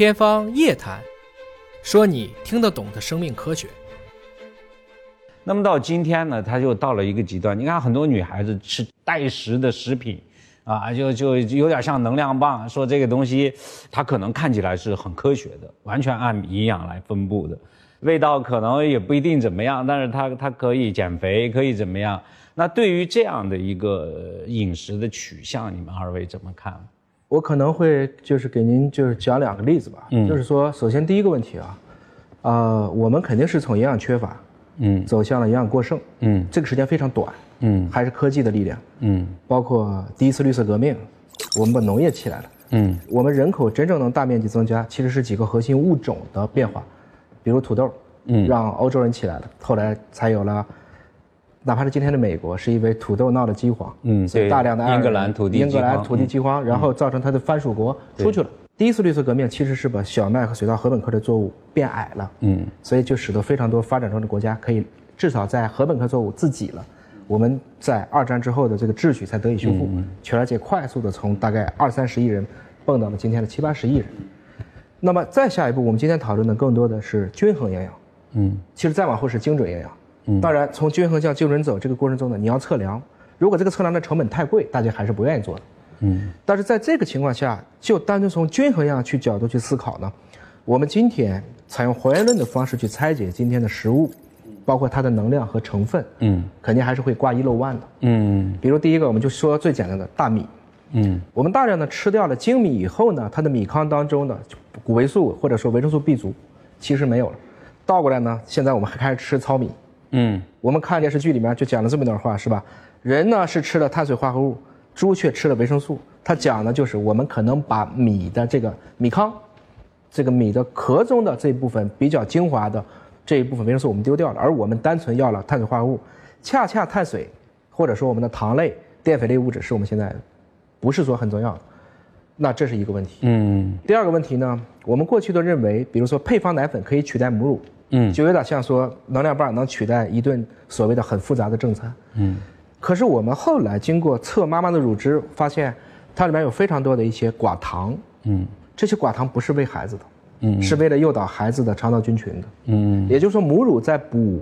天方夜谭，说你听得懂的生命科学。那么到今天呢，它就到了一个极端。你看，很多女孩子吃代食的食品，啊，就就有点像能量棒，说这个东西它可能看起来是很科学的，完全按营养来分布的，味道可能也不一定怎么样，但是它它可以减肥，可以怎么样？那对于这样的一个饮食的取向，你们二位怎么看？我可能会就是给您就是讲两个例子吧，嗯，就是说，首先第一个问题啊，呃，我们肯定是从营养缺乏。嗯，走向了营养过剩。嗯，这个时间非常短。嗯，还是科技的力量。嗯，包括第一次绿色革命，我们把农业起来了。嗯，我们人口真正能大面积增加，其实是几个核心物种的变化，比如土豆，嗯，让欧洲人起来了，后来才有了，哪怕是今天的美国，是因为土豆闹了饥荒。嗯，所以大量的英格兰土地英格兰土地饥荒，然后造成它的藩属国出去了。第一次绿色革命其实是把小麦和水稻禾本科的作物变矮了，嗯，所以就使得非常多发展中的国家可以至少在禾本科作物自给了。我们在二战之后的这个秩序才得以修复，全世界快速的从大概二三十亿人蹦到了今天的七八十亿人。那么再下一步，我们今天讨论的更多的是均衡营养，嗯，其实再往后是精准营养，嗯，当然从均衡向精准走这个过程中呢，你要测量，如果这个测量的成本太贵，大家还是不愿意做的。嗯，但是在这个情况下，就单纯从均衡样去角度去思考呢，我们今天采用还原论的方式去拆解今天的食物，包括它的能量和成分，嗯，肯定还是会挂一漏万的，嗯，比如第一个，我们就说最简单的大米，嗯，我们大量的吃掉了精米以后呢，它的米糠当中的谷维素或者说维生素 B 族，其实没有了，倒过来呢，现在我们还开始吃糙米，嗯，我们看电视剧里面就讲了这么一段话，是吧？人呢是吃了碳水化合物。猪却吃了维生素，它讲的就是我们可能把米的这个米糠，这个米的壳中的这一部分比较精华的这一部分维生素我们丢掉了，而我们单纯要了碳水化合物，恰恰碳水或者说我们的糖类、淀粉类物质是我们现在不是说很重要的，那这是一个问题。嗯。第二个问题呢，我们过去都认为，比如说配方奶粉可以取代母乳，嗯，就有点像说能量棒能取代一顿所谓的很复杂的正餐，嗯。可是我们后来经过测妈妈的乳汁，发现它里面有非常多的一些寡糖，嗯，这些寡糖不是喂孩子的，嗯，是为了诱导孩子的肠道菌群的，嗯，也就是说母乳在补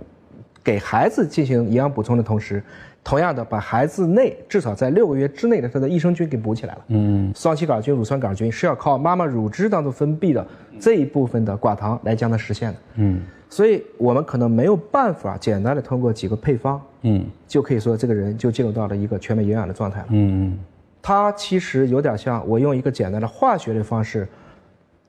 给孩子进行营养补充的同时，同样的把孩子内至少在六个月之内的他的益生菌给补起来了，嗯，双歧杆菌、乳酸杆菌是要靠妈妈乳汁当中分泌的这一部分的寡糖来将它实现的，嗯。所以我们可能没有办法简单的通过几个配方，嗯，就可以说这个人就进入到了一个全面营养的状态了。嗯，它其实有点像我用一个简单的化学的方式，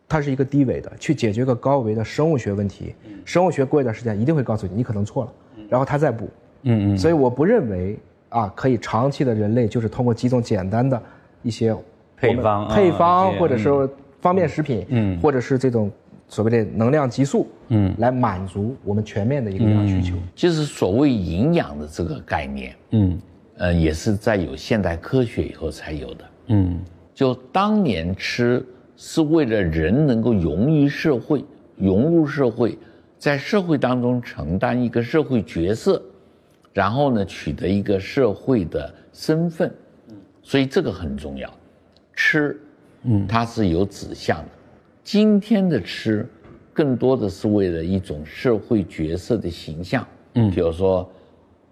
它是一个低维的去解决个高维的生物学问题。生物学过一段时间一定会告诉你你可能错了，然后它再补。嗯嗯。所以我不认为啊可以长期的人类就是通过几种简单的一些配方、配方或者是方便食品，嗯，或者是这种。所谓的能量激素，嗯，来满足我们全面的一个营养需求。其实所谓营养的这个概念，嗯，呃，也是在有现代科学以后才有的。嗯，就当年吃是为了人能够融于社会，融入社会，在社会当中承担一个社会角色，然后呢取得一个社会的身份。嗯，所以这个很重要。吃，嗯，它是有指向的。今天的吃，更多的是为了一种社会角色的形象，嗯，比如说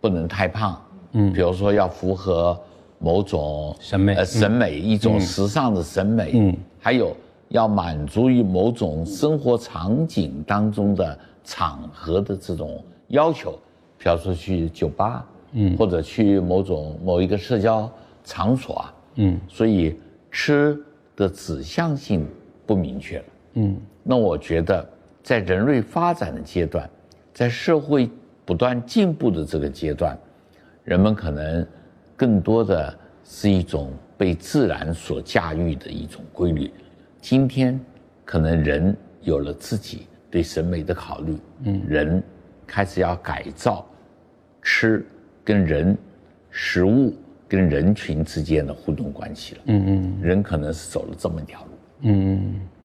不能太胖，嗯，比如说要符合某种审美，呃，审美一种时尚的审美，嗯，还有要满足于某种生活场景当中的场合的这种要求，比如说去酒吧，嗯，或者去某种某一个社交场所啊，嗯，所以吃的指向性。不明确了，嗯，那我觉得，在人类发展的阶段，在社会不断进步的这个阶段，人们可能更多的是一种被自然所驾驭的一种规律。今天，可能人有了自己对审美的考虑，嗯，人开始要改造吃跟人、食物跟人群之间的互动关系了，嗯嗯，人可能是走了这么一条路。嗯。